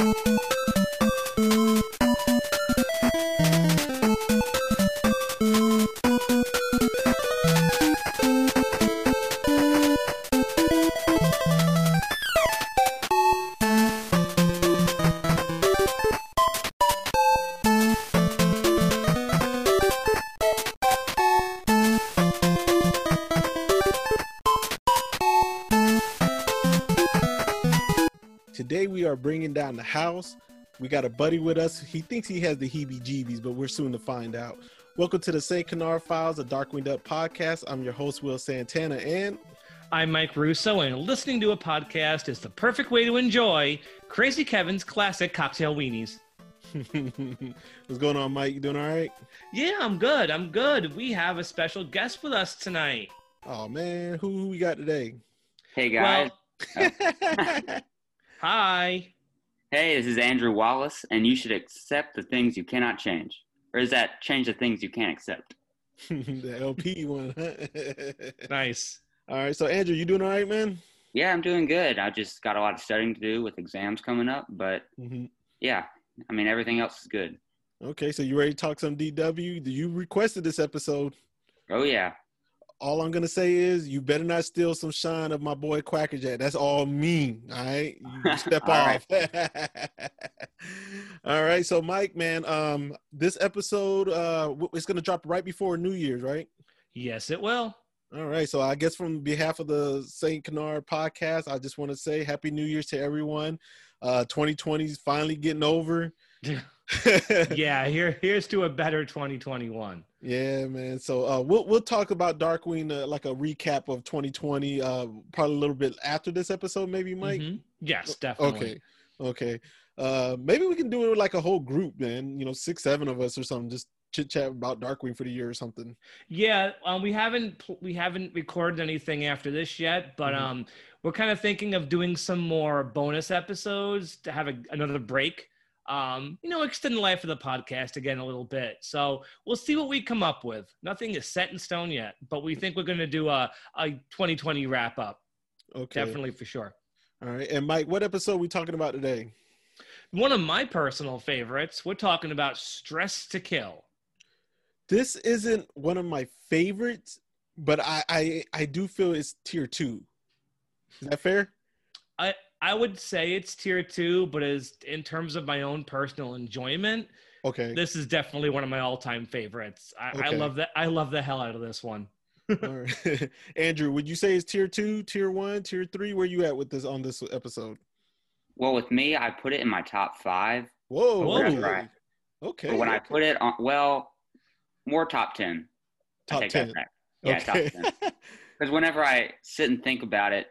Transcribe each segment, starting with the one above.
Today we down the house. We got a buddy with us. He thinks he has the heebie-jeebies, but we're soon to find out. Welcome to the St. Canard Files, a Darkwing Duck podcast. I'm your host, Will Santana, and I'm Mike Russo, and listening to a podcast is the perfect way to enjoy Crazy Kevin's classic cocktail weenies. what's going on, Mike? You doing all right? Yeah, I'm good. I'm good. We have a special guest with us tonight. Oh man, who, who we got today? Hey guys. Well, hi. Hey, this is Andrew Wallace, and you should accept the things you cannot change. Or is that change the things you can't accept? the LP one. Nice. all right, so Andrew, you doing all right, man? Yeah, I'm doing good. I just got a lot of studying to do with exams coming up, but hmm yeah, I mean everything else is good. Okay, so you ready to talk some DW? You requested this episode. Oh yeah. All I'm gonna say is you better not steal some shine of my boy Quackerjack. That's all me. All right, you step All off. right. all right, so Mike, man, um, this episode uh, it's gonna drop right before New Year's, right? Yes, it will. All right, so I guess from behalf of the Saint Canard podcast, I just want to say Happy New Year's to everyone. Uh, 2020 is finally getting over. yeah, here here's to a better 2021. Yeah, man. So uh, we'll we'll talk about Darkwing uh, like a recap of 2020, uh, probably a little bit after this episode, maybe, Mike. Mhm. Yes, definitely. Okay, okay. Uh, maybe we can do it with like a whole group, man. You know, six, seven of us or something. Just chit chat about Darkwing for the year or something. Yeah, um, we haven't we haven't recorded anything after this yet, but Mhm. um, we're kind of thinking of doing some more bonus episodes to have a, another break. Um, you know, extend the life of the podcast again a little bit. So we'll see what we come up with. Nothing is set in stone yet, but we think we're going to do a, a 2020 wrap up. Okay, Definitely for sure. All right. And Mike, what episode we talking about today? One of my personal favorites. We're talking about Stressed to Kill. This isn't one of my favorites, but I I, I do feel it's tier two. Is that fair? I would say it's tier two, but as in terms of my own personal enjoyment, Okay. this is definitely one of my all-time favorites. I, I love that. I love the hell out of this one. All right. Andrew, would you say it's tier two, tier one, tier three? Where you at with this on this episode? Well, with me, I put it in my top five. Whoa. Whoa. okay. Okay. But when I put it on, well, more top ten. Top ten. Yeah, okay. top ten. Because whenever I sit and think about it,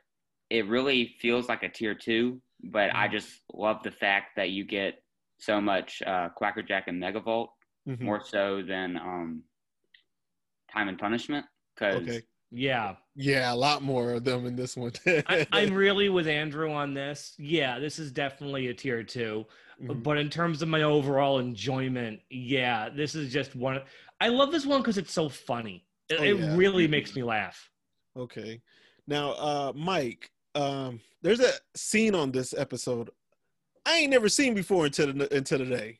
it really feels like a tier two. But I Mhm. just love the fact that you get so much uh, Quackerjack and Megavolt Mhm. more so than um, Time and Punishment. Because Okay. Yeah, Yeah, a lot more of them in this one. I, I'm really with Andrew on this. Yeah, this is definitely a tier two. Mhm. But in terms of my overall enjoyment, yeah, this is just one. I love this one because it's so funny. It, Oh, it yeah. really makes me laugh. Okay. Now, uh, Mike, um, there's a scene on this episode I ain't never seen before until the, until today.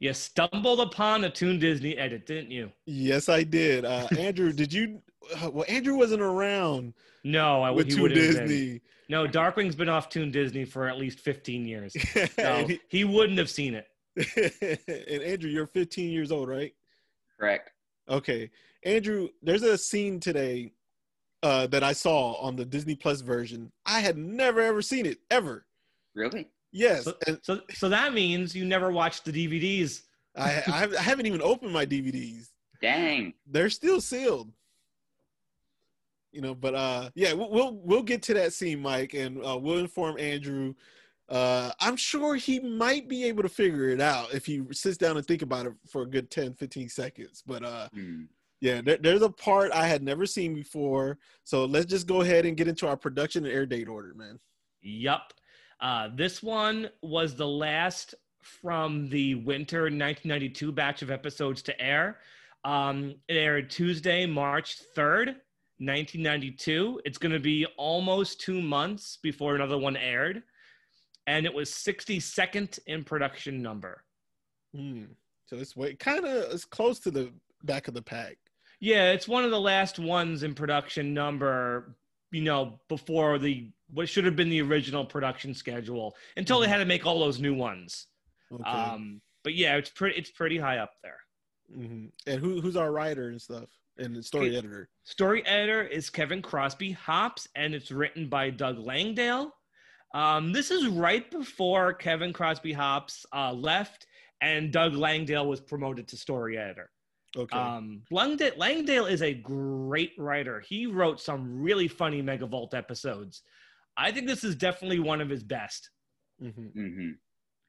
You stumbled upon a Toon Disney edit, didn't you? Yes, I did. Uh, Andrew, did you? Uh, well, Andrew wasn't around No, I with would. He Toon would been. Disney. No, Darkwing's been off Toon Disney for at least 15 years. and, No, he- he wouldn't have seen it. and Andrew, you're 15 years old, right? correct. Okay, Andrew, there's a scene today uh, that I saw on the Disney Plus version. I had never ever seen it ever. Really? Yes, So, and so, so that means you never watched the DVDs. I, I hav- I haven't even opened my DVDs. Dang. They're still sealed. You know, but uh, yeah, we'll we'll, we'll get to that scene, Mike, and uh, we'll inform Andrew. Uh, I'm sure he might be able to figure it out if he sits down and think about it for a good 10, 15 seconds. But uh, Hmm. Yeah, there, there's a part I had never seen before. So let's just go ahead and get into our production and air date order, man. Yup. Uh, this one was the last from the winter 1992 batch of episodes to air. Um, it aired Tuesday, March 3rd, 1992. It's going to be almost two months before another one aired. and it was 62nd in production number. Hmm. So it's way kind of it's close to the back of the pack. Yeah, it's one of the last ones in production number, you know, before the what should have been the original production schedule until they Mhm. had to make all those new ones. Okay. Um, but yeah, it's pretty it's pretty high up there. hmm And who who's our writer and stuff and the story It- editor? Story editor is Kevin Crosby Hopps, and it's written by Doug Langdale. Um, this is right before Kevin Crosby Hopps uh, left, and Doug Langdale was promoted to story editor. Okay. Um, Langdale, Langdale is a great writer. He wrote some really funny Megavolt episodes. I think this is definitely one of his best. hmm hmm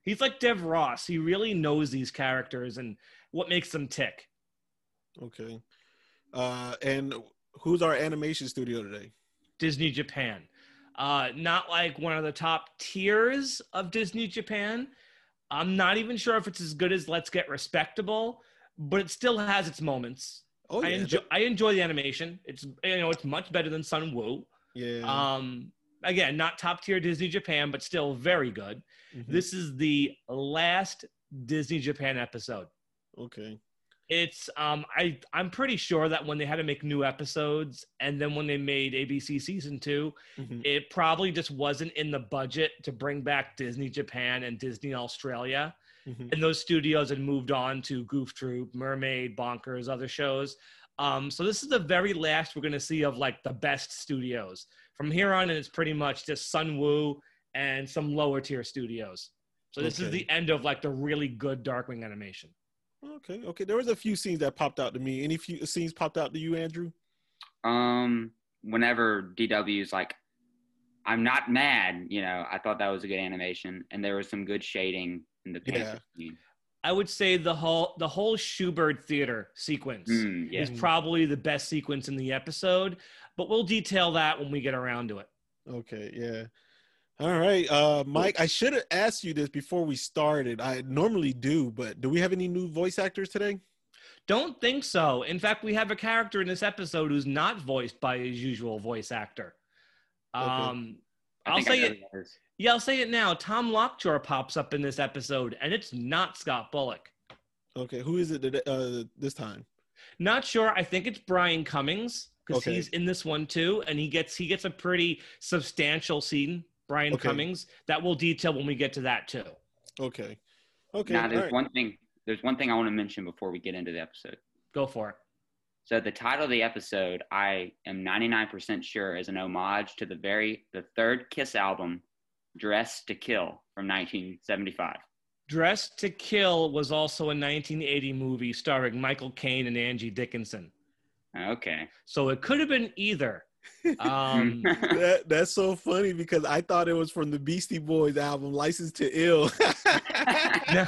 He's like Dev Ross. He really knows these characters and what makes them tick. Okay. Uh, and who's our animation studio today? Disney Japan. Uh, not like one of the top tiers of Disney Japan. I'm not even sure if it's as good as Let's Get Respectable, but it still has its moments. Oh I yeah, enjoy I enjoy the animation. It's you know it's much better than Sunwoo. yeah. Um, again, not top tier Disney Japan, but still very good. Mhm. This is the last Disney Japan episode. okay. It's um I I'm pretty sure that when they had to make new episodes and then when they made ABC season 2, Mhm. it probably just wasn't in the budget to bring back Disney Japan and Disney Australia. Mhm. And those studios had moved on to Goof Troop, Mermaid, Bonkers, other shows. Um, so this is the very last we're going to see of like the best studios. From here on, and it's pretty much just Sunwoo and some lower tier studios. So this is the end of like the really good Darkwing animation. Okay. Okay. There was a few scenes that popped out to me. Any few scenes popped out to you, Andrew? Um, whenever DW's like, I'm not mad, you know, I thought that was a good animation, and there was some good shading in the Yeah. panther scene. I would say the whole the whole Shubert theater sequence Mm, yeah. is probably the best sequence in the episode, but we'll detail that when we get around to it. Okay. Yeah. All right, uh, Mike. I should have asked you this before we started. I normally do, but do we have any new voice actors today? Don't think so. In fact, we have a character in this episode who's not voiced by his usual voice actor. Um, I I'll say know it. Who that is. Yeah, I'll say it now. Tom Lockjaw pops up in this episode, and it's not Scott Bullock. Okay, who is it today, uh, this time? Not sure. I think it's Brian Cummings because Okay. he's in this one too, and he gets he gets a pretty substantial scene. Brian Okay. Cummings that we'll detail when we get to that too. Okay, okay. Now, there's right. one thing. There's one thing I want to mention before we get into the episode. Go for it. So the title of the episode, I am 99% sure, is an homage to the very the third Kiss album, "Dress to Kill" from 1975. Dress to Kill was also a 1980 movie starring Michael Caine and Angie Dickinson. Okay. So it could have been either. Um, that, that's so funny because I thought it was from the Beastie Boys album, "License to Ill." no,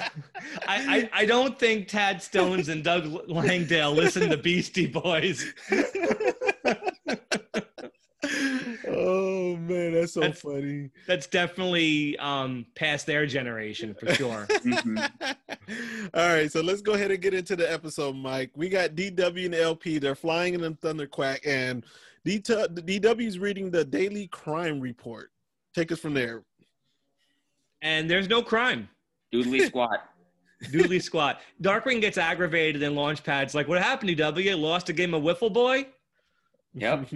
I, I, I don't think Tad Stones and Doug Langdale listen to Beastie Boys. oh man, that's so That's- funny. That's definitely um, past their generation for sure. Mhm. All right, so let's go ahead and get into the episode, Mike. We got DW and LP. They're flying in the Thunderquack, and DW is reading the daily crime report. Take us from there. And there's no crime. Doodly squat. Doodly squat. Darkwing gets aggravated and Launchpad's like, what happened, DW? Lost a game of Wiffle Boy? Yep.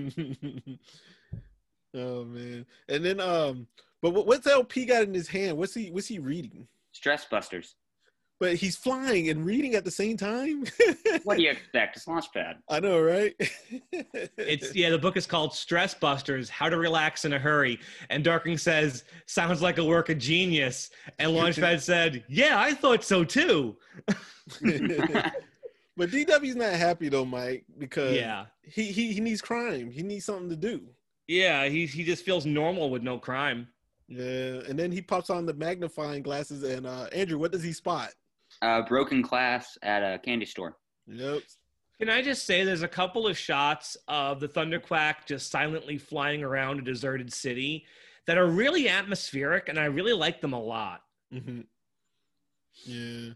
oh man, and then um, but what's LP got in his hand? What's he? What's he reading? Stress busters. But he's flying and reading at the same time. What do you expect? It's Launchpad. I know, right? It's yeah, the book is called Stress Busters: How to Relax in a Hurry. And Darkwing says, "Sounds like a work of genius." And Launchpad said, "Yeah, I thought so too." but DW's not happy though, Mike, because Yeah, he, he he needs crime. He needs something to do. Yeah, he he just feels normal with no crime. Yeah, and then he pops on the magnifying glasses, and uh Andrew, what does he spot? Uh, broken class at a candy store. Yep. Can I just say, there's a couple of shots of the Thunderquack just silently flying around a deserted city that are really atmospheric, and I really like them a lot. Mm-hmm. Yeah.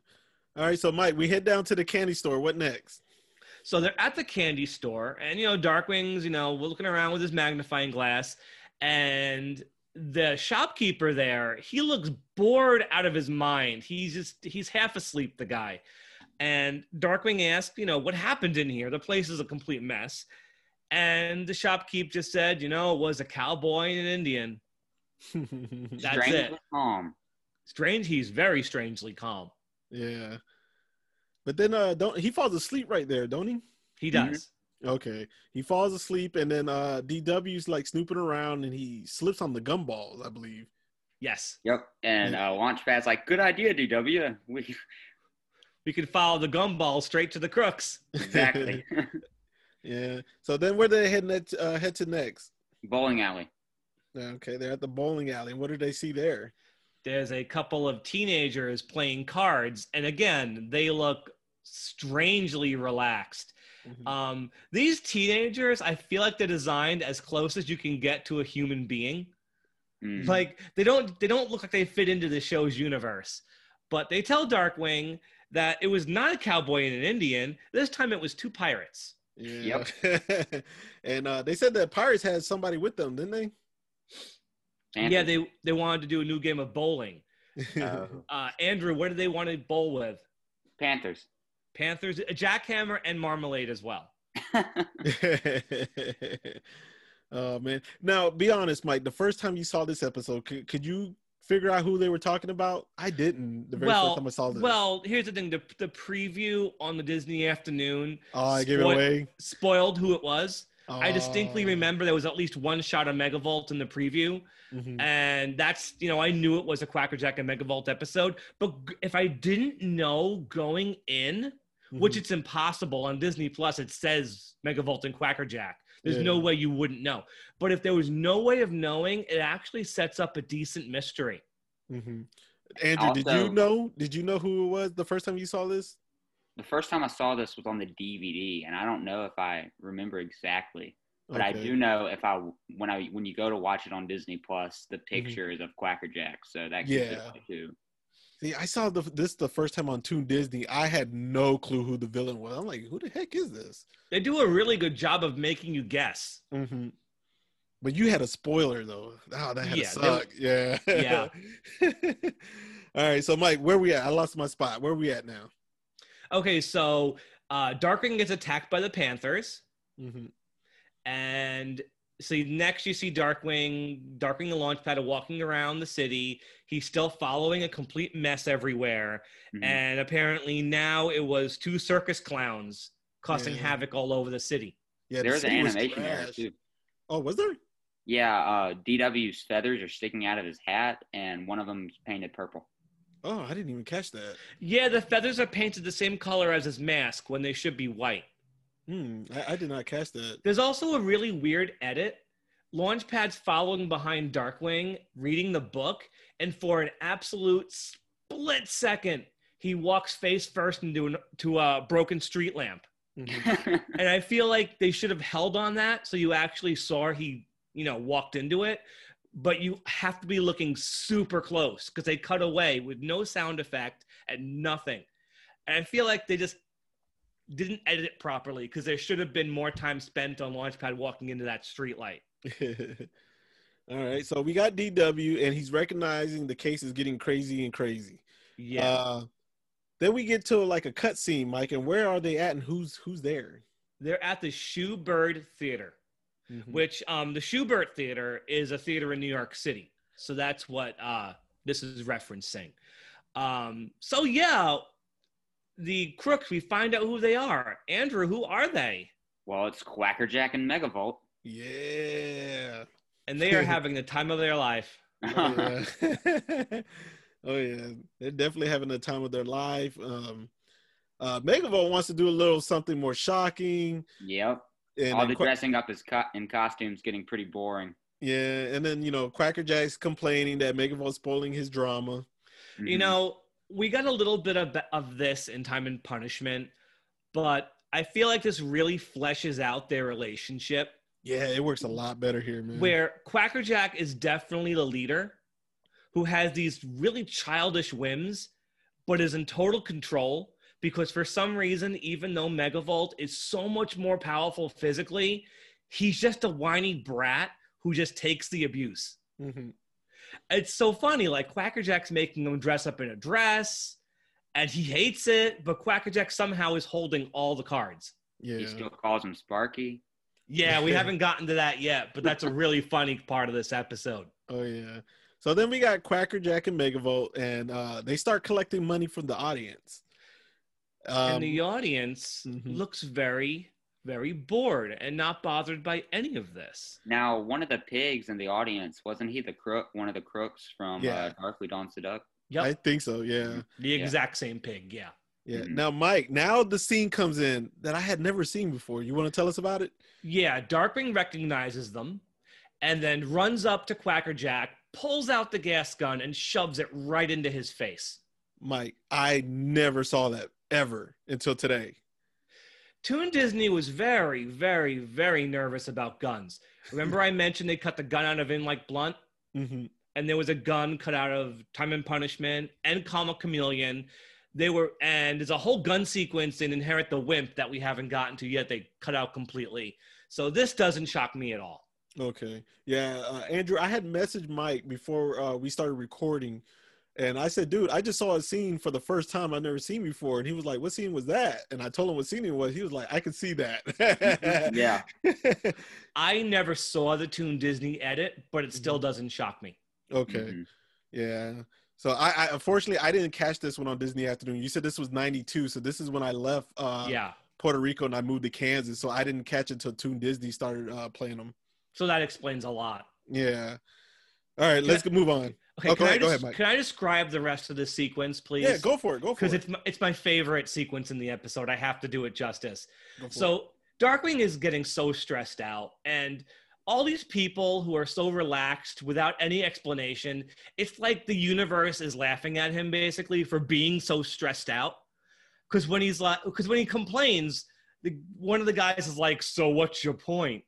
All right, so Mike, we head down to the candy store. What next? So they're at the candy store, and you know, Darkwing's, you know, looking around with his magnifying glass, and the shopkeeper there, he looks bored out of his mind. He's just he's half asleep, the guy. And Darkwing asked, you know, what happened in here? The place is a complete mess. And the shopkeep just said, you know, it was a cowboy and an Indian. That's Strangely it. calm. Strange. He's very strangely calm. yeah. But then uh don't he falls asleep right there, don't he? He Mhm. does. Okay. He falls asleep and then uh DW's like snooping around and he slips on the gumballs, I believe. Yes. Yep. And uh, Launchpad's like, good idea, DW. We We could follow the gumball straight to the crooks. exactly yeah. So then where they head net, uh, head to next? bowling alley. Okay, they're at the bowling alley. What do they see there? There's a couple of teenagers playing cards, and again, they look strangely relaxed. Mhm. Um, these teenagers, I feel like they're designed as close as you can get to a human being. Mm. Like they don't they don't look like they fit into the show's universe. But they tell Darkwing that it was not a cowboy and an Indian. This time it was two pirates. Yeah. and uh, they said that Pirates had somebody with them, didn't they? Yeah, they they wanted to do a new game of bowling. Uh, Uh, Andrew, what did they want to bowl with? Panthers. Panthers, a jackhammer, and marmalade as well. oh man. Now, be honest, Mike. The first time you saw this episode, could, could you figure out who they were talking about? I didn't. The very well, first time I saw this. well, here's the thing: the the preview on the Disney afternoon oh, I gave it away. spoiled who it was. I distinctly Oh. remember there was at least one shot of Megavolt in the preview, Mhm. and that's you know I knew it was a Quackerjack and Megavolt episode. But g- if I didn't know going in, which Mhm. it's impossible on Disney Plus, it says Megavolt and Quackerjack. There's no way you wouldn't know. But if there was no way of knowing, it actually sets up a decent mystery. Mhm. Andrew, did you know? Did you know who it was the first time you saw this? The first time I saw this was on the DVD, and I don't know if I remember exactly, but I do know if I when I when you go to watch it on Disney Plus, Mm-hmm. the pictures of Quackerjack, so that gives Yeah. away too. See, I saw the, this the first time on Toon Disney. I had no clue who the villain was. I'm like, who the heck is this? They do a really good job of making you guess. Mm-hmm. But you had a spoiler though. Oh, that had Yeah, to they- suck. yeah. Yeah. All right. So, Mike, where we at? I lost my spot. Where are we at now? Okay, so uh, Darkwing gets attacked by the Panthers. Mm-hmm. And so next you see Darkwing, Darkwing and Launchpad are walking around the city. He's still following a complete mess everywhere. Mhm. And apparently now it was two circus clowns causing Yeah. havoc all over the city. Yeah. the There's an city was animation error trash. too. Oh, was there? Yeah, uh, DW's feathers are sticking out of his hat, and one of them's painted purple. Oh, I didn't even catch that. Yeah, the feathers are painted the same color as his mask when they should be white. Hmm. I, I did not catch that. There's also a really weird edit. Launchpad's following behind Darkwing, reading the book, and for an absolute split second, he walks face first into an, to a broken street lamp. Mhm. And I feel like they should have held on that so you actually saw he, you know, walked into it. But you have to be looking super close because they cut away with no sound effect and nothing. And I feel like they just didn't edit it properly because there should have been more time spent on Launchpad walking into that street light. All right. So we got DW, and he's recognizing the case is getting crazy and crazy. Yeah. Uh, then we get to like a cutscene, Mike, and where are they at, and who's who's there? They're at the Shubert Theater, Mhm. which um, the Shubert Theater is a theater in New York City. So that's what uh, this is referencing. Um, so yeah, the crooks, we find out who they are. Andrew, who are they? well, it's Quackerjack and Megavolt. Yeah. And they are having the time of their life. Oh yeah. oh yeah. They're definitely having the time of their life. Um, uh, Megavolt wants to do a little something more shocking, yep. and All then the Qua- dressing up is co- in costumes getting pretty boring. yeah, and then you know Quackerjack's complaining that Megavolt's spoiling his drama. You know, we got a little bit of, of this in Time and Punishment, but I feel like this really fleshes out their relationship. Yeah, it works a lot better here, man. where Quackerjack is definitely the leader who has these really childish whims, but is in total control because for some reason, even though Megavolt is so much more powerful physically, he's just a whiny brat who just takes the abuse. Mhm. It's so funny. Like Quackerjack's making him dress up in a dress, and he hates it. But Quackerjack somehow is holding all the cards. Yeah. He still calls him Sparky. Yeah, we haven't gotten to that yet, but that's a really funny part of this episode. Oh yeah. So then we got Quackerjack and Megavolt, and uh, they start collecting money from the audience. Um, and the audience mhm. looks very, very bored and not bothered by any of this. Now, one of the pigs in the audience wasn't he the crook? One of the crooks from Yeah. uh, Darkly Dawns the Duck. Yep, I think so. Yeah. the yeah. exact same pig. Yeah. Yeah. Mhm. Now, Mike. Now the scene comes in that I had never seen before. You want to tell us about it? Yeah, Darkwing recognizes them and then runs up to Quackerjack, pulls out the gas gun, and shoves it right into his face. Mike, I never saw that ever until today. Toon Disney was very, very, very nervous about guns. Remember, I mentioned they cut the gun out of In Like Blunt, hmm and there was a gun cut out of Time and Punishment and Comic Chameleon. They were, and there's a whole gun sequence in Inherit the Wimp that we haven't gotten to yet. They cut out completely. So this doesn't shock me at all. Okay. Yeah, uh, Andrew, I had messaged Mike before uh, we started recording, and I said, "Dude, I just saw a scene for the first time I've never seen before." And he was like, "What scene was that?" And I told him what scene it was. He was like, "I could see that." Yeah. I never saw the Toon Disney edit, but it still doesn't shock me. okay. Mhm. Yeah. So I, I unfortunately I didn't catch this one on Disney Afternoon. You said this was '92, so this is when I left uh, yeah. Puerto Rico and I moved to Kansas. So I didn't catch it until Toon Disney started uh, playing them. So that explains a lot. Yeah. All right, let's go move on. Okay, Oh, can, go I just, ahead, can I describe the rest of the sequence, please? Yeah, go for it. Go for it. Because it's my, it's my favorite sequence in the episode. I have to do it justice. For it. So Darkwing is getting so stressed out, and all these people who are so relaxed without any explanation, it's like the universe is laughing at him basically for being so stressed out. Because when he's like, because when he complains, the, one of the guys is like, "So what's your point?"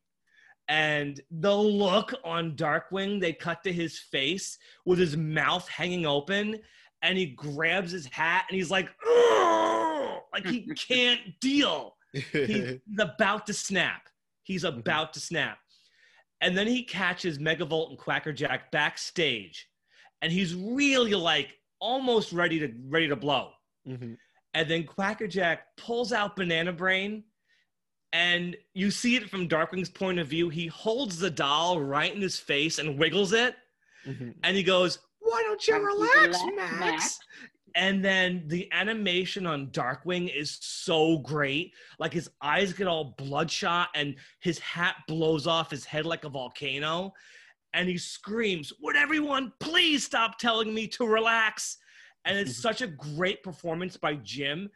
And the look on Darkwing, they cut to his face with his mouth hanging open, and he grabs his hat and he's like, "Ugh!" like he can't deal he's about to snap. He's about to snap. And then he catches Megavolt and Quackerjack backstage. And he's really like almost ready to ready to blow. Mhm. And then Quackerjack pulls out Banana Brain. And you see it from Darkwing's point of view. He holds the doll right in his face and wiggles it. Mhm. And he goes, Why don't you relax, Relax, Max? Max. And then the animation on Darkwing is so great. Like his eyes get all bloodshot and his hat blows off his head like a volcano. And he screams, Would everyone please stop telling me to relax? And it's such a great performance by Jim.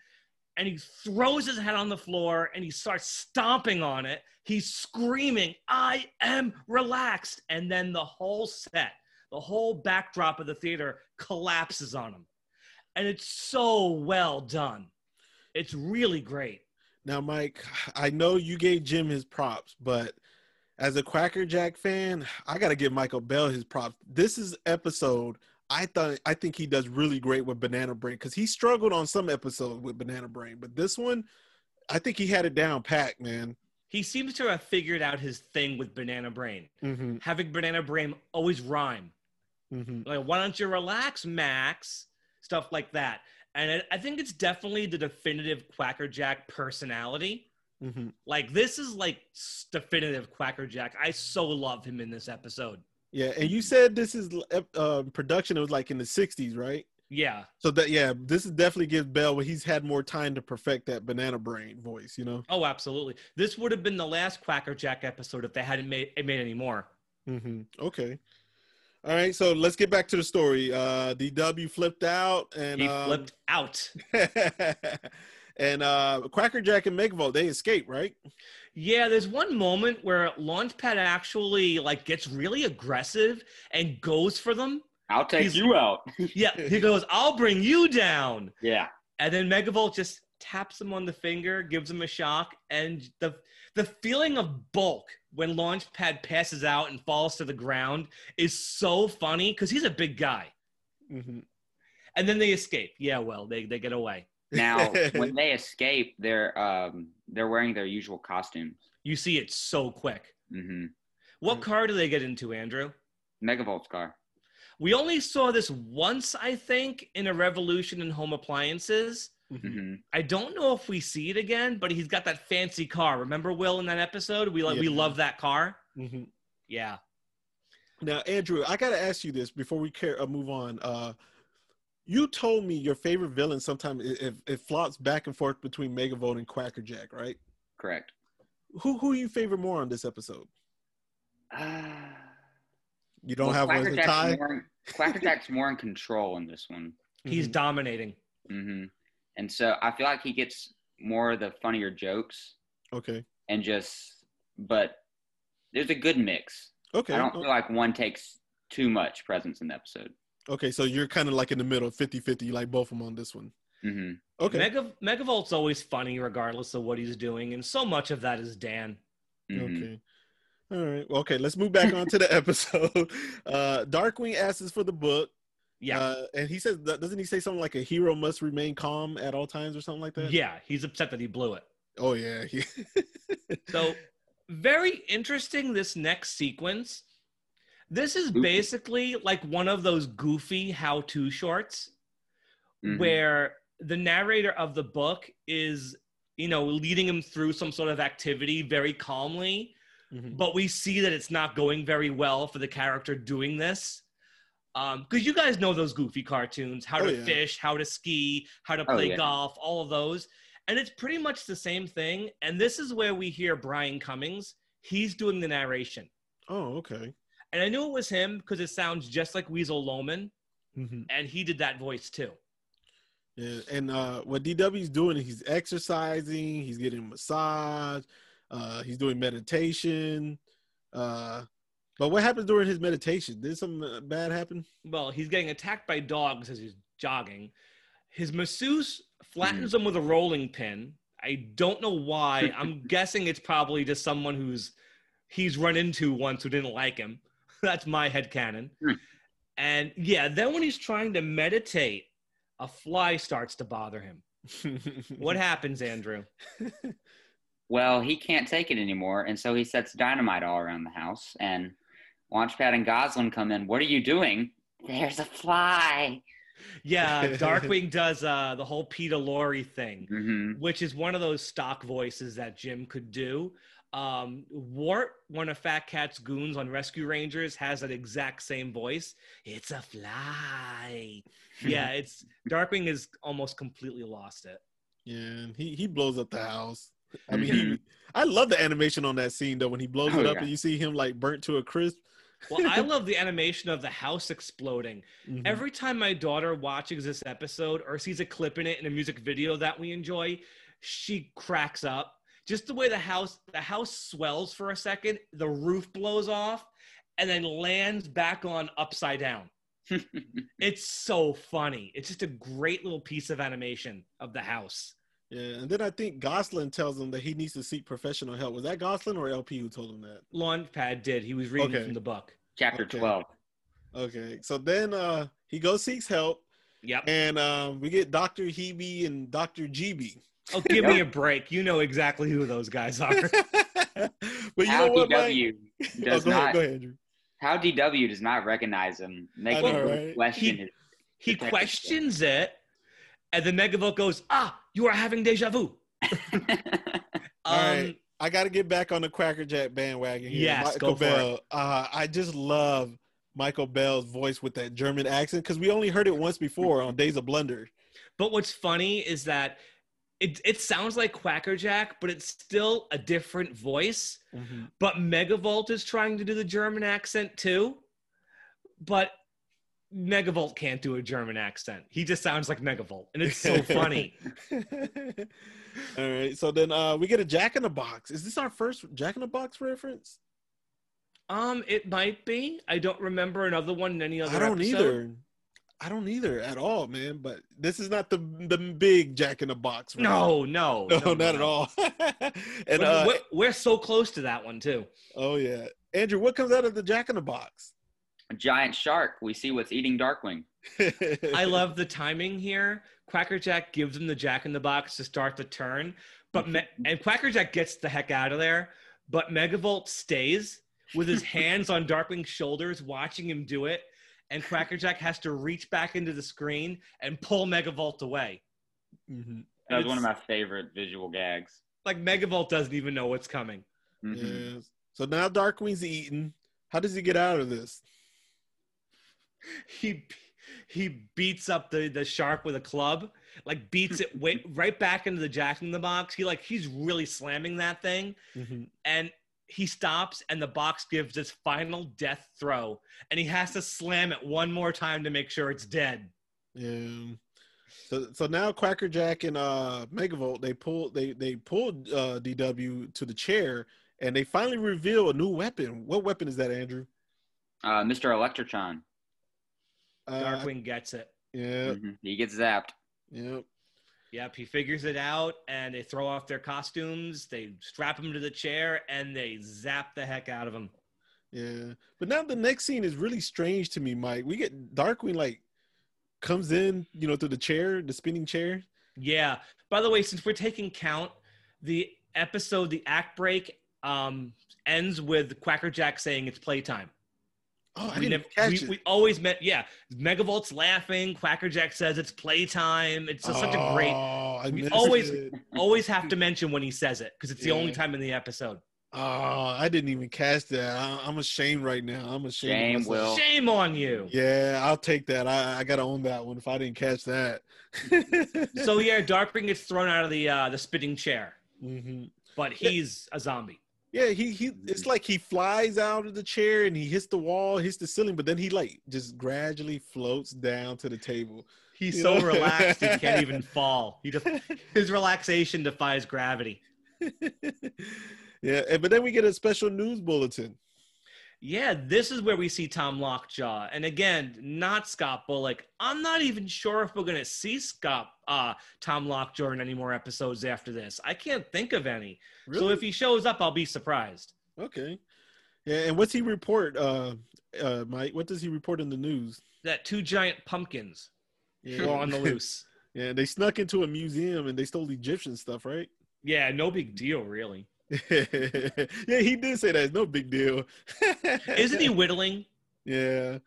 And he throws his head on the floor and he starts stomping on it. He's screaming, I am relaxed. And then the whole set, the whole backdrop of the theater collapses on him. And it's so well done. It's really great. Now, Mike, I know you gave Jim his props, but as a Quackerjack fan, I got to give Michael Bell his props. This is episode I thought I think he does really great with Banana Brain because he struggled on some episodes with Banana Brain, but this one, I think he had it down packed, man. He seems to have figured out his thing with Banana Brain. Mm-hmm, Having Banana Brain always rhyme. mm-hmm. Like, why don't you relax, Max? Stuff like that. And I- I think it's definitely the definitive Quackerjack personality. Mm-hmm. Like, this is like definitive Quackerjack. I so love him in this episode. Yeah, and you said this is uh, production. It was like in the '60s, right? Yeah. So that yeah, this is definitely gives Bell, but he's had more time to perfect that Banana Brain voice. You know. Oh, absolutely. This would have been the last Quackerjack episode if they hadn't made, made any more. Mm-hmm. Okay. All right, so let's get back to the story. Uh, DW flipped out, and He um, flipped out. and uh, Quackerjack and Megavolt they escape, right? Yeah, there's one moment where Launchpad actually like gets really aggressive and goes for them. I'll take He's- you out. Yeah, he goes, "I'll bring you down," yeah. and then Megavolt just taps him on the finger, gives him a shock, and the the feeling of bulk when Launchpad passes out and falls to the ground is so funny because he's a big guy. Mm-hmm. And then they escape. Yeah, well, they they get away. Now, when they escape, they're um they're wearing their usual costumes. You see it so quick. hmm What car do they get into, Andrew? Megavolt's car. We only saw this once, I think, in a revolution in home appliances. Mhm. hmm I don't know if we see it again, but he's got that fancy car. Remember Will in that episode? We like we love that car. Mhm. Yeah. Now, Andrew, I got to ask you this before we care, uh, move on. Uh, you told me your favorite villain sometimes it, it, it flops back and forth between Megavolt and Quackerjack, right? Correct. Who who you favor more on this episode? Uh, You don't well, have one as a tie. More, in- Quackerjack's more in control in this one. He's Mhm. dominating. hmm And so I feel like he gets more of the funnier jokes okay. and just, but there's a good mix. Okay. I don't feel like one takes too much presence in the episode. Okay. So you're kind of like in the middle, 50 50. Like both of them on this one. hmm Okay. Mega Megavolt's always funny regardless of what he's doing, and so much of that is Dan. hmm Okay. All right. Well, okay. Let's move back on to the episode. Uh, Darkwing asks for the book. Yeah. Uh, and he says, doesn't he say something like a hero must remain calm at all times or something like that? yeah, he's upset that he blew it. Oh, yeah. So, very interesting this next sequence. This is Goofy. basically like one of those goofy how to shorts Mhm. where the narrator of the book is, you know, leading him through some sort of activity very calmly, Mhm. but we see that it's not going very well for the character doing this. Because you guys know those goofy cartoons how Oh, to yeah. fish, how to ski, how to Oh, play yeah. golf, all of those. And it's pretty much the same thing. And this is where we hear Brian Cummings. He's doing the narration. Oh, okay. And I knew it was him because it sounds just like Weasel Loman. hmm And he did that voice too. Yeah. And uh, what DW's doing, he's exercising, he's getting a massage, uh, he's doing meditation. Uh, but what happens during his meditation? Did something uh, bad happen? Well, he's getting attacked by dogs as he's jogging. His masseuse flattens him with a rolling pin. I don't know why. I'm guessing it's probably just someone who's he's run into once who didn't like him. That's my head canon. Hmm. And yeah, then when he's trying to meditate, a fly starts to bother him. What happens, Andrew? Well, he can't take it anymore, and so he sets dynamite all around the house. And Launchpad and Gosalyn come in. What are you doing? There's a fly. Yeah, Darkwing does uh, the whole Peter Lorre thing. hmm which is one of those stock voices that Jim could do. Um, Wart, one of Fat Cat's goons on Rescue Rangers, has that exact same voice. It's a fly. Yeah, it's Darkwing is almost completely lost it. Yeah, he he blows up the house. I mean, he, I love the animation on that scene though when he blows Oh, it up yeah. and you see him like burnt to a crisp. Well, I love the animation of the house exploding. Mhm. Every time my daughter watches this episode or sees a clip in it in a music video that we enjoy, she cracks up. Just the way the house the house swells for a second, the roof blows off, and then lands back on upside down. It's so funny. It's just a great little piece of animation of the house. yeah, and then I think Gosalyn tells him that he needs to seek professional help. Was that Gosalyn or LP who told him that? Launchpad did. He was reading Okay. from the book. Chapter Okay. 12. Okay, so then uh he goes seeks help, Yep. and um, we get Doctor Heebie and Doctor GB. Oh, give me a break. You know exactly who those guys are. but you How know what, Mike? DW Oh, does go ahead, not. go ahead, Andrew. How DW does not recognize him, making know, right? question He- his. He Detective questions it, and the Megavolt goes, "Ah, you are having deja vu." Um, All right. I got to get back on the Quackerjack bandwagon here. Yes, Michael go for it. Bell. Uh, I just love Michael Bell's voice with that German accent because we only heard it once before on Days of Blunder. But what's funny is that it it sounds like Quackerjack, but it's still a different voice. But Megavolt is trying to do the German accent too, but Megavolt can't do a German accent. He just sounds like Megavolt, and it's so funny. All right. So then uh, we get a Jack in the Box. Is this our first Jack in the Box reference? Um, it might be. I don't remember another one in any other. I don't episode. either. I don't either at all, man. But this is not the the big Jack in the Box. reference. No, no, no, not at all. and We're- uh, we're, we're so close to that one too. oh yeah, Andrew, what comes out of the Jack in the Box? A giant shark. We see what's eating Darkwing. I love the timing here. Quackerjack gives him the Jack in the Box to start the turn, but Me- and Quackerjack gets the heck out of there. But Megavolt stays with his hands on Darkwing's shoulders, watching him do it. And Quackerjack has to reach back into the screen and pull Megavolt away. hmm That was one of my favorite visual gags. Like Megavolt doesn't even know what's coming. Mhm. Yeah. So now Darkwing's eaten. How does he get out of this? He he beats up the the shark with a club, like beats it way, right back into the Jack in the Box. He like he's really slamming that thing, hmm and he stops, and the box gives this final death throw, and he has to slam it one more time to make sure it's dead. Yeah. So so now Quackerjack and uh Megavolt they pulled they they pulled uh DW to the chair and they finally reveal a new weapon. What weapon is that, Andrew? Uh, Mr. Electrotron. Uh, Darkwing gets it. Yeah. Mhm. He gets zapped. Yeah. Yep, he figures it out, and they throw off their costumes. They strap him to the chair, and they zap the heck out of him. Yeah. But now the next scene is really strange to me, Mike. We get Darkwing like comes in, you know, through the chair, the spinning chair. Yeah. By the way, since we're taking count, the episode, the act break, um, ends with Quackerjack saying it's playtime. Oh, I we, didn't never, catch we, it. we always met. Yeah, Megavolt's laughing. Quackerjack says it's playtime. It's just such a great. Oh, I we missed always- it. Always have to mention when he says it because it's the only time in the episode. Oh, I didn't even catch that. I, I'm ashamed right now. I'm ashamed. Shame. Will. Shame on you. Yeah, I'll take that. I, I gotta own that one if I didn't catch that. So yeah, Darkwing gets thrown out of the uh, the spitting chair, mm-hmm. but he's a zombie. Yeah, he he. It's mm-hmm. like he flies out of the chair and he hits the wall, hits the ceiling, but then he like just gradually floats down to the table. He's You so know? relaxed he can't even fall. He just his relaxation defies gravity. yeah, and, but then we get a special news bulletin. Yeah, this is where we see Tom Lockjaw, and again, not Scott Bullock. I'm not even sure if we're gonna see Scott uh, Tom Lockjaw in any more episodes after this. I can't think of any. Really? So if he shows up, I'll be surprised. okay, yeah, and what's he report, uh, uh, Mike? What does he report in the news? That two giant pumpkins Yeah. were on the loose. Yeah, they snuck into a museum and they stole Egyptian stuff, right? Yeah, no big deal, really. yeah, he did say that. It's no big deal. Isn't he whittling? Yeah.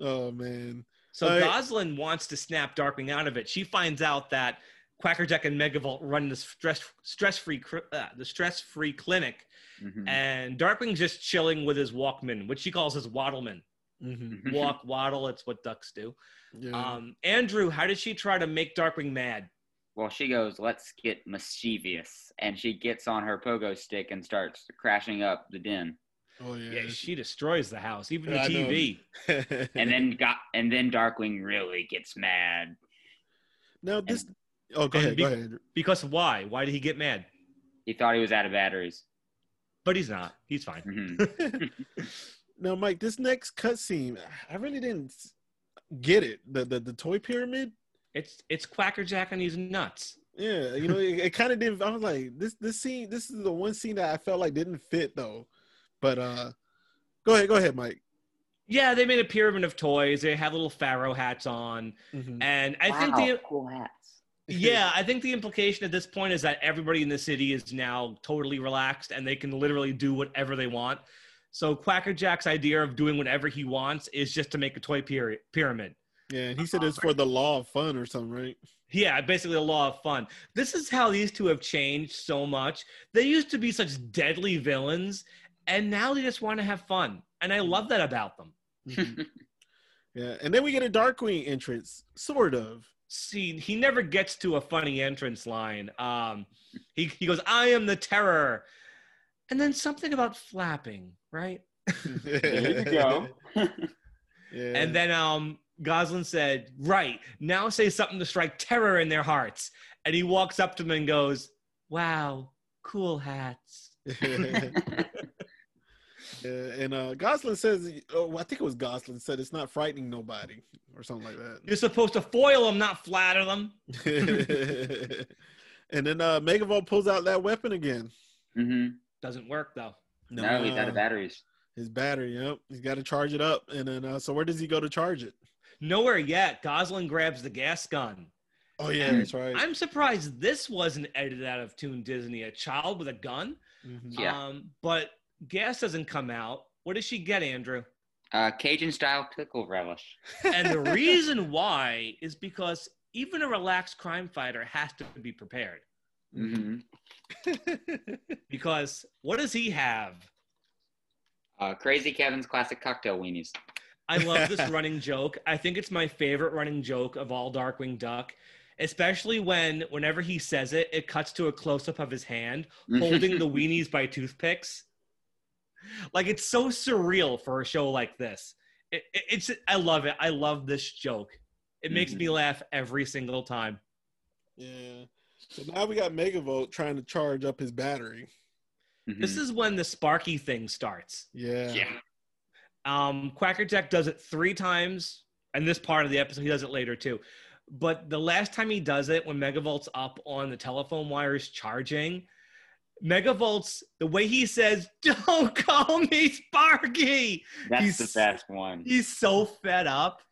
Oh man. So Gosalyn wants to snap Darkwing out of it. She finds out that Quackerjack and Megavolt run the stress stress free uh, the stress free clinic, Mhm. and Darkwing's just chilling with his Walkman, which she calls his Waddleman. Mhm. Walk, waddle. It's what ducks do. Yeah. Um, Andrew, how did she try to make Darkwing mad? Well, she goes, let's get mischievous. And she gets on her pogo stick and starts crashing up the den. oh Yeah, yeah. she destroys the house, even the I. TV. And then got and then Darkwing really gets mad. now this. Oh, go ahead. be- go ahead. Because why? Why did he get mad? He thought he was out of batteries. But he's not. He's fine. Mhm. now, Mike, this next cutscene, I really didn't get it. The the, the toy pyramid. It's it's Quackerjack and he's nuts. Yeah, you know, it, it kind of didn't. I was like, this this scene, this is the one scene that I felt like didn't fit though. But uh, go ahead, go ahead, Mike. Yeah, they made a pyramid of toys. They had little pharaoh hats on, Mhm. and I wow, think the cool hats. yeah, I think the implication at this point is that everybody in the city is now totally relaxed and they can literally do whatever they want. So Quackerjack's idea of doing whatever he wants is just to make a toy pyra- pyramid. Yeah, and he said it's for the law of fun or something, right? Yeah, basically the law of fun. This is how these two have changed so much. They used to be such deadly villains, and now they just want to have fun. And I love that about them. Mhm. yeah, and then we get a Dark Darkwing entrance, sort of. See, he never gets to a funny entrance line. Um, he, he goes, I am the terror. And then something about flapping, right? There you go. Yeah. And then um, Gosalyn said, Right, now say something to strike terror in their hearts. And he walks up to them and goes, Wow, cool hats. Yeah, and uh, Gosalyn says, oh, I think it was Gosalyn said it's not frightening nobody or something like that. You're supposed to foil them, not flatter them. and then uh, Megavolt pulls out that weapon again. hmm Doesn't work though. No, he's out of batteries. His battery, yep. He's got to charge it up. And then, uh, so where does he go to charge it? Nowhere yet. Gosalyn grabs the gas gun. Oh, yeah, And that's right. I'm surprised this wasn't edited out of Toon Disney. A child with a gun. Mhm. Yeah. Um, but gas doesn't come out. What does she get, Andrew? Uh, Cajun style pickle relish. And the reason why is because even a relaxed crime fighter has to be prepared. hmm Because what does he have? Uh, Crazy Kevin's classic cocktail weenies. I love this running joke. I think it's my favorite running joke of all Darkwing Duck, especially when whenever he says it, it cuts to a close up of his hand holding the weenies by toothpicks. Like it's so surreal for a show like this. It, it- it's I love it. I love this joke. It makes me laugh every single time. yeah. So now we got Megavolt trying to charge up his battery. Mhm. This is when the Sparky thing starts. Yeah. yeah. Um, Quackerjack does it three times, and this part of the episode he does it later too. But the last time he does it, when Megavolt's up on the telephone wires charging, Megavolt's the way he says, "Don't call me Sparky." That's He's- the best one. He's so fed up.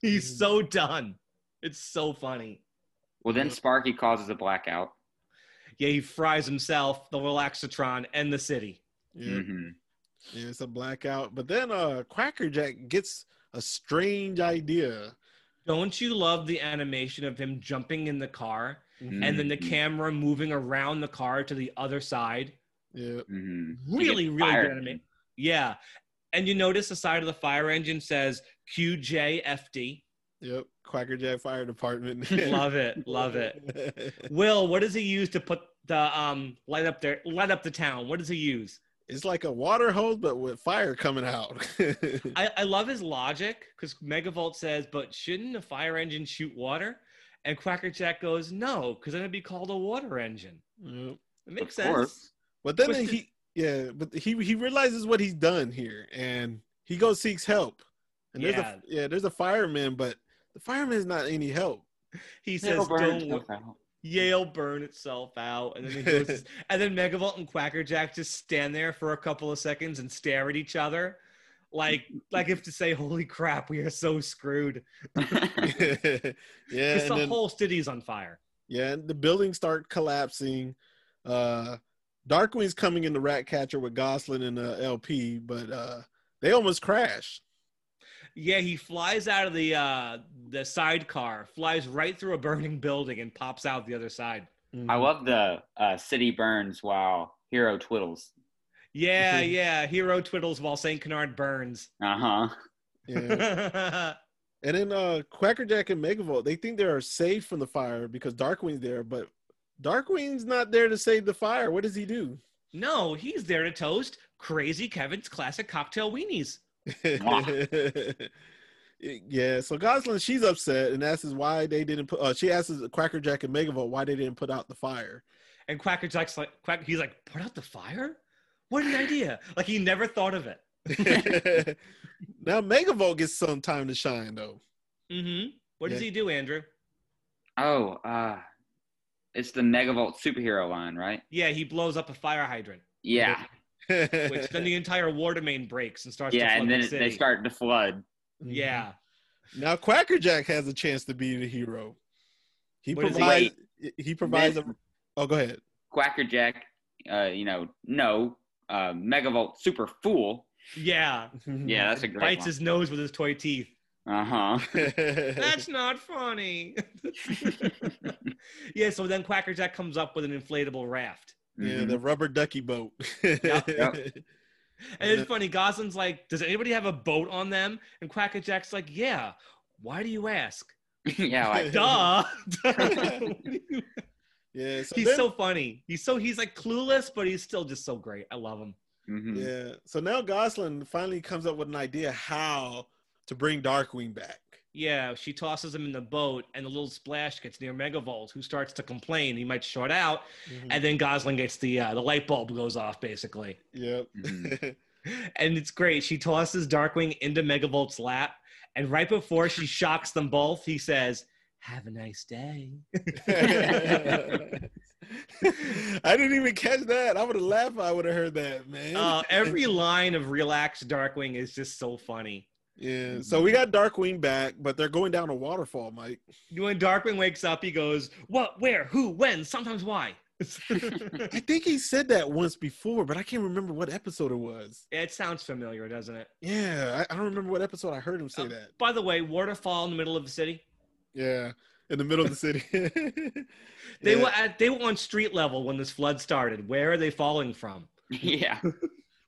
He's Mhm. so done. It's so funny. Well, then Sparky causes a blackout. Yeah, he fries himself, the Relaxatron, and the city. Yeah. Yeah, it's a blackout. But then uh Quackerjack gets a strange idea. Don't you love the animation of him jumping in the car and then the Mhm. camera moving around the car to the other side? Yeah. hmm Really, really fired. good animation. Yeah. And you notice the side of the fire engine says QJFD. Yep. Quackerjack Fire Department. love it. Love it. Will, what does he use to put the um light up there light up the town? What does he use? It's like a water hose, but with fire coming out. I, I love his logic because Megavolt says, but shouldn't a fire engine shoot water? And Quackerjack goes, no, because then it'd be called a water engine. Yep. It makes Of sense. course. But then Twisted- he, yeah, but he he realizes what he's done here, and he goes seeks help. And there's Yeah. a yeah, there's a fireman, but the fireman's not any help. He says, don't itself wo- out. Yale burn itself out. And then he goes, and then Megavolt and Quackerjack just stand there for a couple of seconds and stare at each other. Like, like if to say, "Holy crap, we are so screwed." yeah, and the then, whole city's on fire. yeah, and the buildings start collapsing. Uh, Darkwing's coming in the Ratcatcher with Gosalyn and uh, LP, but uh, they almost crash. Yeah, he flies out of the uh the sidecar, flies right through a burning building, and pops out the other side. I love the uh, city burns while Hero twiddles. Yeah, yeah. Hero twiddles while Saint Canard burns. Uh huh. Yeah. And then uh Quackerjack and Megavolt, they think they are safe from the fire because Darkwing's there, but Darkwing's not there to save the fire. What does he do? no, he's there to toast Crazy Kevin's classic cocktail weenies. yeah, so Gosalyn, she's upset and asks why they didn't put uh, she asks Quackerjack and Megavolt why they didn't put out the fire. And Quackerjack's like, Quack, he's like, put out the fire? What an idea! Like he never thought of it. now Megavolt gets some time to shine though. Mm-hmm. What does he do, Andrew? Oh, uh, it's the Megavolt superhero line, right? Yeah, he blows up a fire hydrant, Yeah. Which then the entire water main breaks and starts to Yeah, flood and then the city. they start to flood. Yeah. Now Quackerjack has a chance to be the hero. He What does he- provides he provides a Oh, go ahead. Quackerjack, uh, you know, no, uh, Megavolt super fool. Yeah. Yeah, that's a great Bites one. his nose with his toy teeth. Uh huh. That's not funny. yeah, so then Quackerjack comes up with an inflatable raft. Yeah, Mm-hmm. the rubber ducky boat. yep. And it's funny, Gosalyn's like, Does anybody have a boat on them? And Quackerjack's like, Yeah. Why do you ask? yeah, like Duh. yeah, so he's then- so funny. He's so he's like clueless, but he's still just so great. I love him. mhm. Yeah. So now Gosalyn finally comes up with an idea how to bring Darkwing back. Yeah, she tosses him in the boat, and the little splash gets near Megavolt, who starts to complain he might short out, and then Gosalyn gets the uh, the light bulb goes off basically, Yep. Mhm. and it's great. She tosses Darkwing into Megavolt's lap, and right before she shocks them both, he says, "Have a nice day." I didn't even catch that. I would have laughed if I would have heard that, man. uh, every line of "Relax, Darkwing" is just so funny. Yeah. So we got Darkwing back, but they're going down a waterfall, Mike. When Darkwing wakes up, he goes, "What? Where? Who? When? Sometimes why?" I think he said that once before, but I can't remember what episode it was. it sounds familiar, doesn't it? Yeah, I, I don't remember what episode I heard him say Um, that. By the way, waterfall in the middle of the city. Yeah, in the middle of the city. They Yeah, were at they were on street level when this flood started. Where are they falling from? yeah.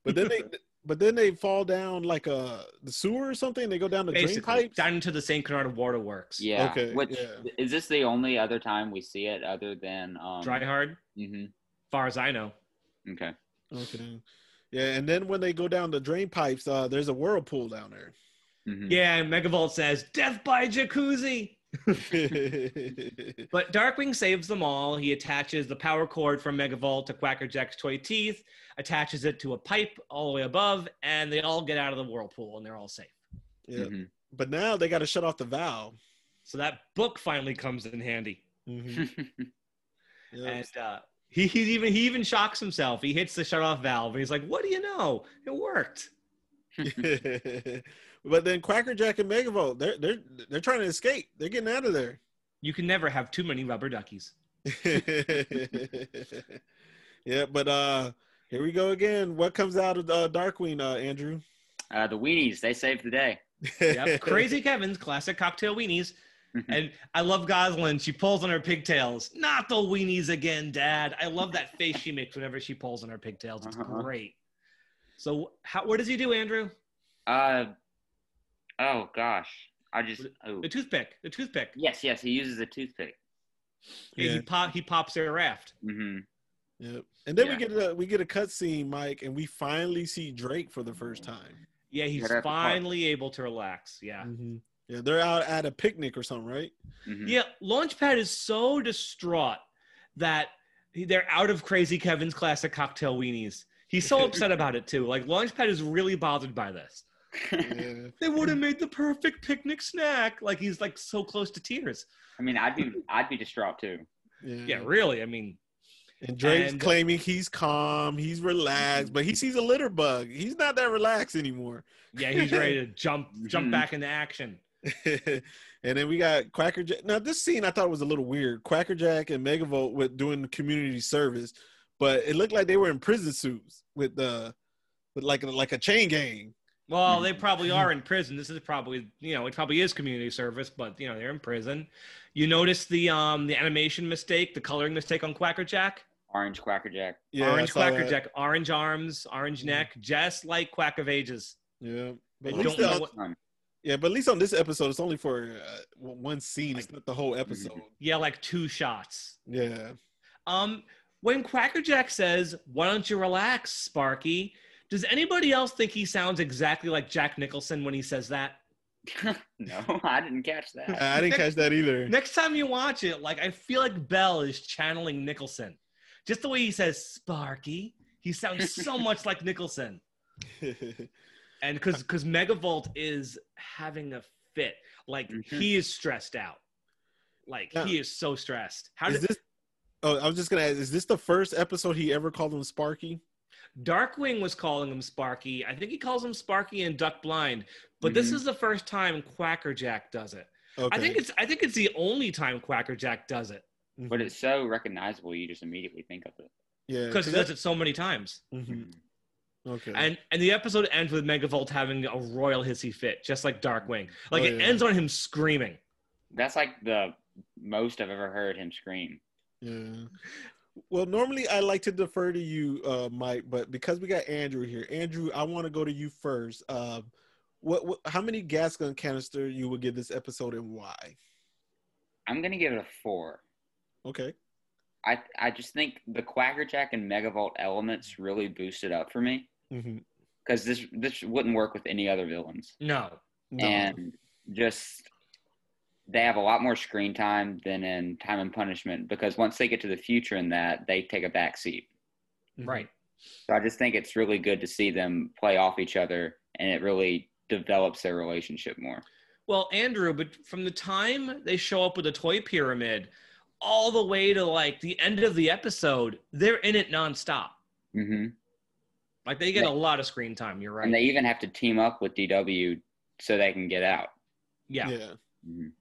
but then they, but then they fall down like a the sewer or something. They go down the drain Basically, pipes. down into the St. Bernard Waterworks. Yeah. Okay, Which yeah. is this the only other time we see it other than um Dry hard, hmm far as I know. Okay. Okay. Yeah, and then when they go down the drain pipes, uh, there's a whirlpool down there. hmm Yeah, and Megavolt says, Death by jacuzzi. But Darkwing saves them all. He attaches the power cord from Megavolt to Quackerjack's toy teeth, attaches it to a pipe all the way above, and they all get out of the whirlpool and they're all safe. yeah, Mhm. but now they got to shut off the valve. So that book finally comes in handy. Mm-hmm. Mhm. Yeah. And uh, he, he even he even shocks himself. He hits the shut off valve and he's like, What do you know? It worked. but then Quackerjack and Megavolt, they're they're they're trying to escape. They're getting out of there. You can never have too many rubber duckies. yeah, but uh here we go again. What comes out of uh, Darkwing, uh, Andrew? uh, the weenies, they saved the day. Yep. Crazy Kevin's classic cocktail weenies. Mhm. And I love Gosalyn. She pulls on her pigtails. Not the weenies again, Dad. I love that face she makes whenever she pulls on her pigtails. It's Uh-huh. great. So, how, what does he do, Andrew? Uh oh gosh. I just oh The toothpick. The toothpick. yes, yes, he uses a toothpick. Yeah. Yeah. He pop. He pops their raft. hmm Yep. And then we get a we get a cutscene, Mike, and we finally see Drake for the first time. Yeah, he's Right at the finally able to relax. Yeah. Mhm. Yeah, they're out at a picnic or something, right? hmm Yeah. Launchpad is so distraught that they're out of Crazy Kevin's classic cocktail weenies. He's so upset about it too. Like Launchpad is really bothered by this. Yeah. They would have made the perfect picnic snack. Like he's like so close to tears. I mean, I'd be I'd be distraught too. yeah. Yeah, really. I mean, And Drake's And- claiming he's calm, he's relaxed, but he sees a litter bug. He's not that relaxed anymore. yeah, he's ready to jump jump Mhm. back into action. and then we got Quackerjack. Now this scene I thought was a little weird. Quackerjack and Megavolt with doing community service, but it looked like they were in prison suits with the with like like a chain gang. Well, they probably are in prison. This is probably, you know, it probably is community service, but you know, they're in prison. You notice the um the animation mistake, the coloring mistake on Quackerjack? Orange Quackerjack. Yeah, orange saw that. Quackerjack, orange arms, orange Mhm. neck, just like Quack of Ages. Yeah, but I at least don't know on- what- yeah, but at least on this episode, it's only for uh, one scene. It's not the whole episode. Yeah, like two shots. Yeah. Um, when Quackerjack says, "Why don't you relax, Sparky?" Does anybody else think he sounds exactly like Jack Nicholson when he says that? no, I didn't catch that. I didn't catch that either. Next time you watch it, like I feel like Bell is channeling Nicholson. Just the way he says Sparky, he sounds so much like Nicholson. And because because Megavolt is having a fit, like Mhm. he is stressed out, like Yeah. he is so stressed. How is did this? Oh, I was just gonna ask. Is this the first episode he ever called him Sparky? Darkwing was calling him Sparky? I think he calls him Sparky and Duck Blind, but this Mhm. is the first time Quackerjack does it. Okay. I think it's I think it's the only time Quackerjack does it But it's so recognizable, you just immediately think of it. yeah because he does it so many times. Mhm. Okay. And and the episode ends with Megavolt having a royal hissy fit, just like Darkwing. Like Oh, it yeah. ends on him screaming. That's like the most I've ever heard him scream. Yeah. Well, normally I like to defer to you, uh, Mike, but because we got Andrew here, Andrew, I want to go to you first. Uh, what, what? How many gas gun canister you would give this episode and why? I'm gonna give it a four. Okay. I I just think the Quackerjack and Megavolt elements really boosted up for me Mm-hmm. because this this wouldn't work with any other villains, No. No. and just they have a lot more screen time than in Time and Punishment because once they get to the future in that, they take a back seat. Mhm. Right. So I just think it's really good to see them play off each other, and it really develops their relationship more. Well, Andrew, but from the time they show up with the toy pyramid all the way to like the end of the episode, they're in it nonstop. hmm Like they get a lot of screen time. You're right. And they even have to team up with DW so they can get out. yeah. Yeah. Mhm.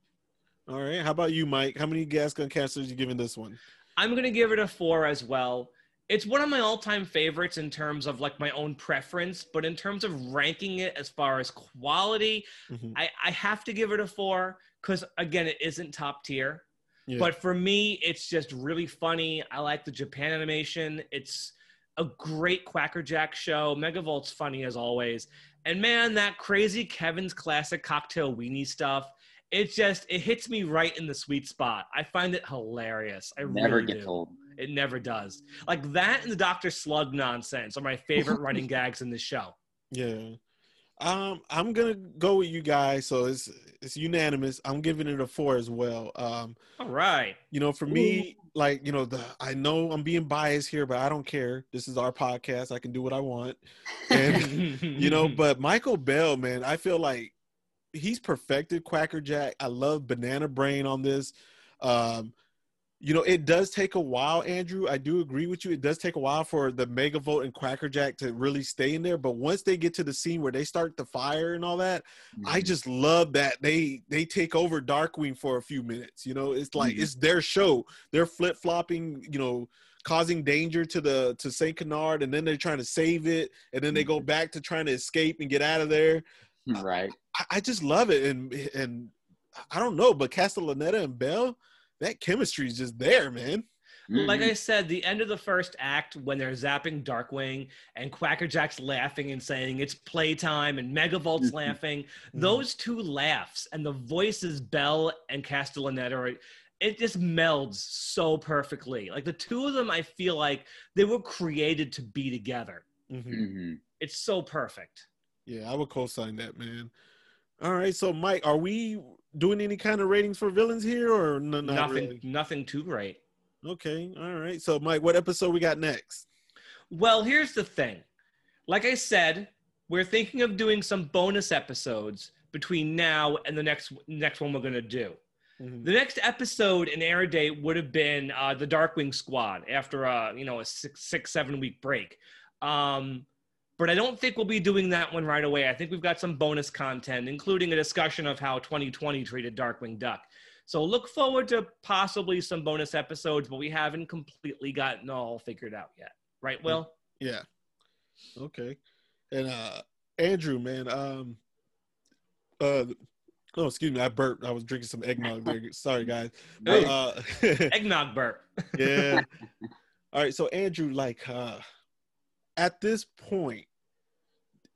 All right. How about you, Mike? How many gas gun canisters you giving this one? I'm gonna give it a four as well. It's one of my all-time favorites in terms of like my own preference, but in terms of ranking it as far as quality, Mhm. I, I have to give it a four because again, it isn't top tier. Yeah. But for me, it's just really funny. I like the Japan animation. It's a great Quackerjack show. Megavolt's funny as always. And man, that crazy Kevin's classic cocktail weenie stuff. It just it hits me right in the sweet spot. I find it hilarious. I Never really gets do. old. It never does. Like that and the Dr. Slug nonsense are my favorite running gags in the show. Yeah. Um, I'm gonna go with you guys. So it's it's unanimous. I'm giving it a four as well. Um, All right. you know, for me, like you know, the I know I'm being biased here, but I don't care. This is our podcast. I can do what I want. And you know, but Michael Bell, man, I feel like he's perfected Quackerjack. I love Banana Brain on this. Um, you know, it does take a while, Andrew. I do agree with you. It does take a while for the Megavolt and Quackerjack to really stay in there. But once they get to the scene where they start the fire and all that, I Mhm. just love that they they take over Darkwing for a few minutes. You know, it's like Mhm. it's their show. They're flip flopping. You know, causing danger to the to Saint Canard, and then they're trying to save it, and then they go back to trying to escape and get out of there. Right. I, I just love it, and and I don't know, but Castellaneta and Bell, that chemistry is just there, man. Like Mhm. I said, the end of the first act when they're zapping Darkwing and Quackerjack's laughing and saying it's playtime and Megavolt's Mhm. laughing, Mm-hmm. those two laughs and the voices Bell and Castellaneta are it just melds so perfectly. Like the two of them, I feel like they were created to be together. Mhm. Mhm. It's so perfect. Yeah, I would co-sign that, man. All right, so Mike, are we doing any kind of ratings for villains here, or no, not nothing, really? nothing too great. Okay, all right. So, Mike, what episode we got next? Well, here's the thing. Like I said, we're thinking of doing some bonus episodes between now and the next next one we're gonna do. Mhm. The next episode in air date would have been uh, the Darkwing Squad after a you know a six six seven week break. Um, but I don't think we'll be doing that one right away. I think we've got some bonus content, including a discussion of how 2020 treated Darkwing Duck. So look forward to possibly some bonus episodes, but we haven't completely gotten all figured out yet. Right, Will? Yeah. Okay. And uh Andrew, man, um uh oh excuse me, I burped. I was drinking some eggnog there. Sorry guys. But, uh Eggnog burp. yeah. All right, so Andrew, like uh at this point,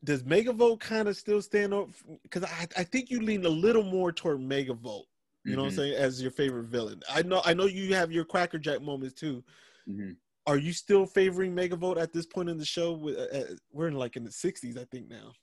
does Megavolt kind of still stand up? Because I, I think you lean a little more toward Megavolt. You know what I'm Mhm. saying? As your favorite villain. I know I know you have your Quackerjack moments too. Mhm. Are you still favoring Megavolt at this point in the show? With uh, uh, we're in like in the 60s, I think now.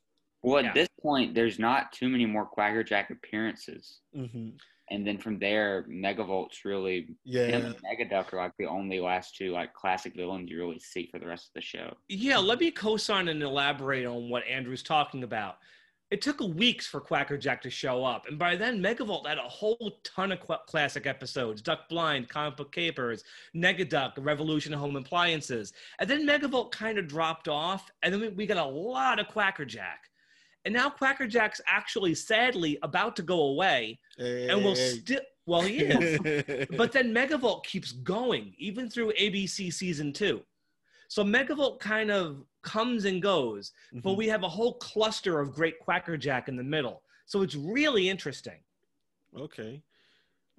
Well, at Yeah. this point, there's not too many more Quackerjack appearances. hmm And then from there, Megavolt's really him Yeah. and Negaduck are like the only last two like classic villains you really see for the rest of the show. Yeah, let me co-sign and elaborate on what Andrew's talking about. It took weeks for Quackerjack to show up, and by then Megavolt had a whole ton of qu- classic episodes: Duck Blind, Comic Book Capers, Negaduck, Revolution of Home Appliances, and then Megavolt kind of dropped off, and then we, we got a lot of Quackerjack, and now Quackerjack's actually, sadly, about to go away, and will Hey. still. Well, he is but then Megavolt keeps going even through ABC season two. So Megavolt kind of comes and goes, but Mhm. we have a whole cluster of great Quackerjack in the middle. So it's really interesting. okay.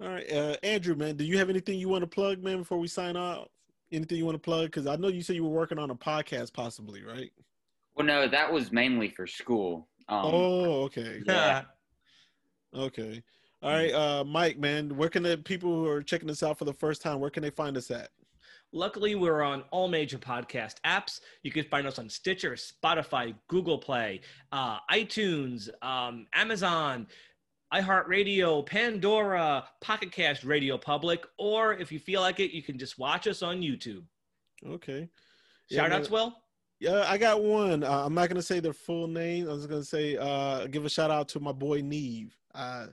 All right, uh, Andrew, man, do you have anything you want to plug, man, before we sign off? Anything you want to plug? Because I know you said you were working on a podcast, possibly, right? Well, no, that was mainly for school. Um, oh, okay, Yeah. okay. All right, uh, Mike, man, where can the people who are checking this out for the first time, where can they find us at? Luckily, we're on all major podcast apps. You can find us on Stitcher, Spotify, Google Play, uh, iTunes, um, Amazon, iHeartRadio, Pandora, Pocket Cast, Radio Public, or if you feel like it, you can just watch us on YouTube. Okay. Yeah, Shout man. outs, Will? Yeah, I got one. Uh, I'm not gonna say their full name. I was gonna say, uh, give a shout out to my boy Neve. Uh,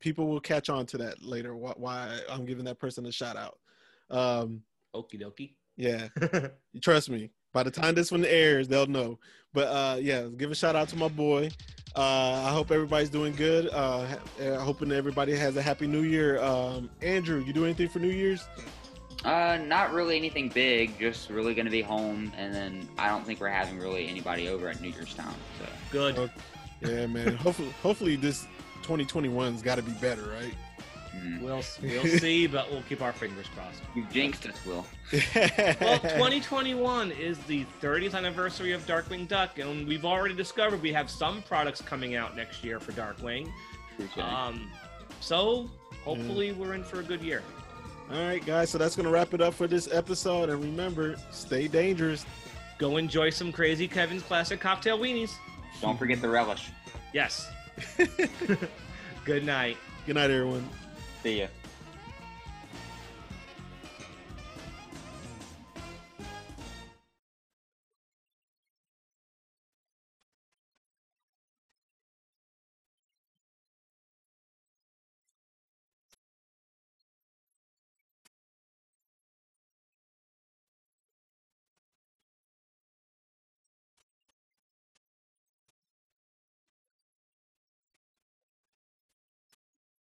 people will catch on to that later. Why, why I'm giving that person a shout out. Um, Okie dokie. yeah, trust me. By the time this one airs, they'll know. But uh, yeah, give a shout out to my boy. Uh, I hope everybody's doing good. Uh, uh, hoping everybody has a happy New Year. Um, Andrew, you do anything for New Year's? Uh, not really anything big. Just really going to be home, and then I don't think we're having really anybody over at New Year's Town. So Good. Okay. Yeah, man. hopefully, hopefully this 2021's got to be better, right? mm. We'll we'll see, but we'll keep our fingers crossed. you jinxed us, Will. Well, 2021 is the 30th anniversary of Darkwing Duck, and we've already discovered we have some products coming out next year for Darkwing. Um, so hopefully we're in for a good year. All right, guys. So that's gonna wrap it up for this episode. And remember, stay dangerous. Go enjoy some crazy Kevin's classic cocktail weenies. Don't forget the relish. Yes. good night. Good night, everyone. See ya.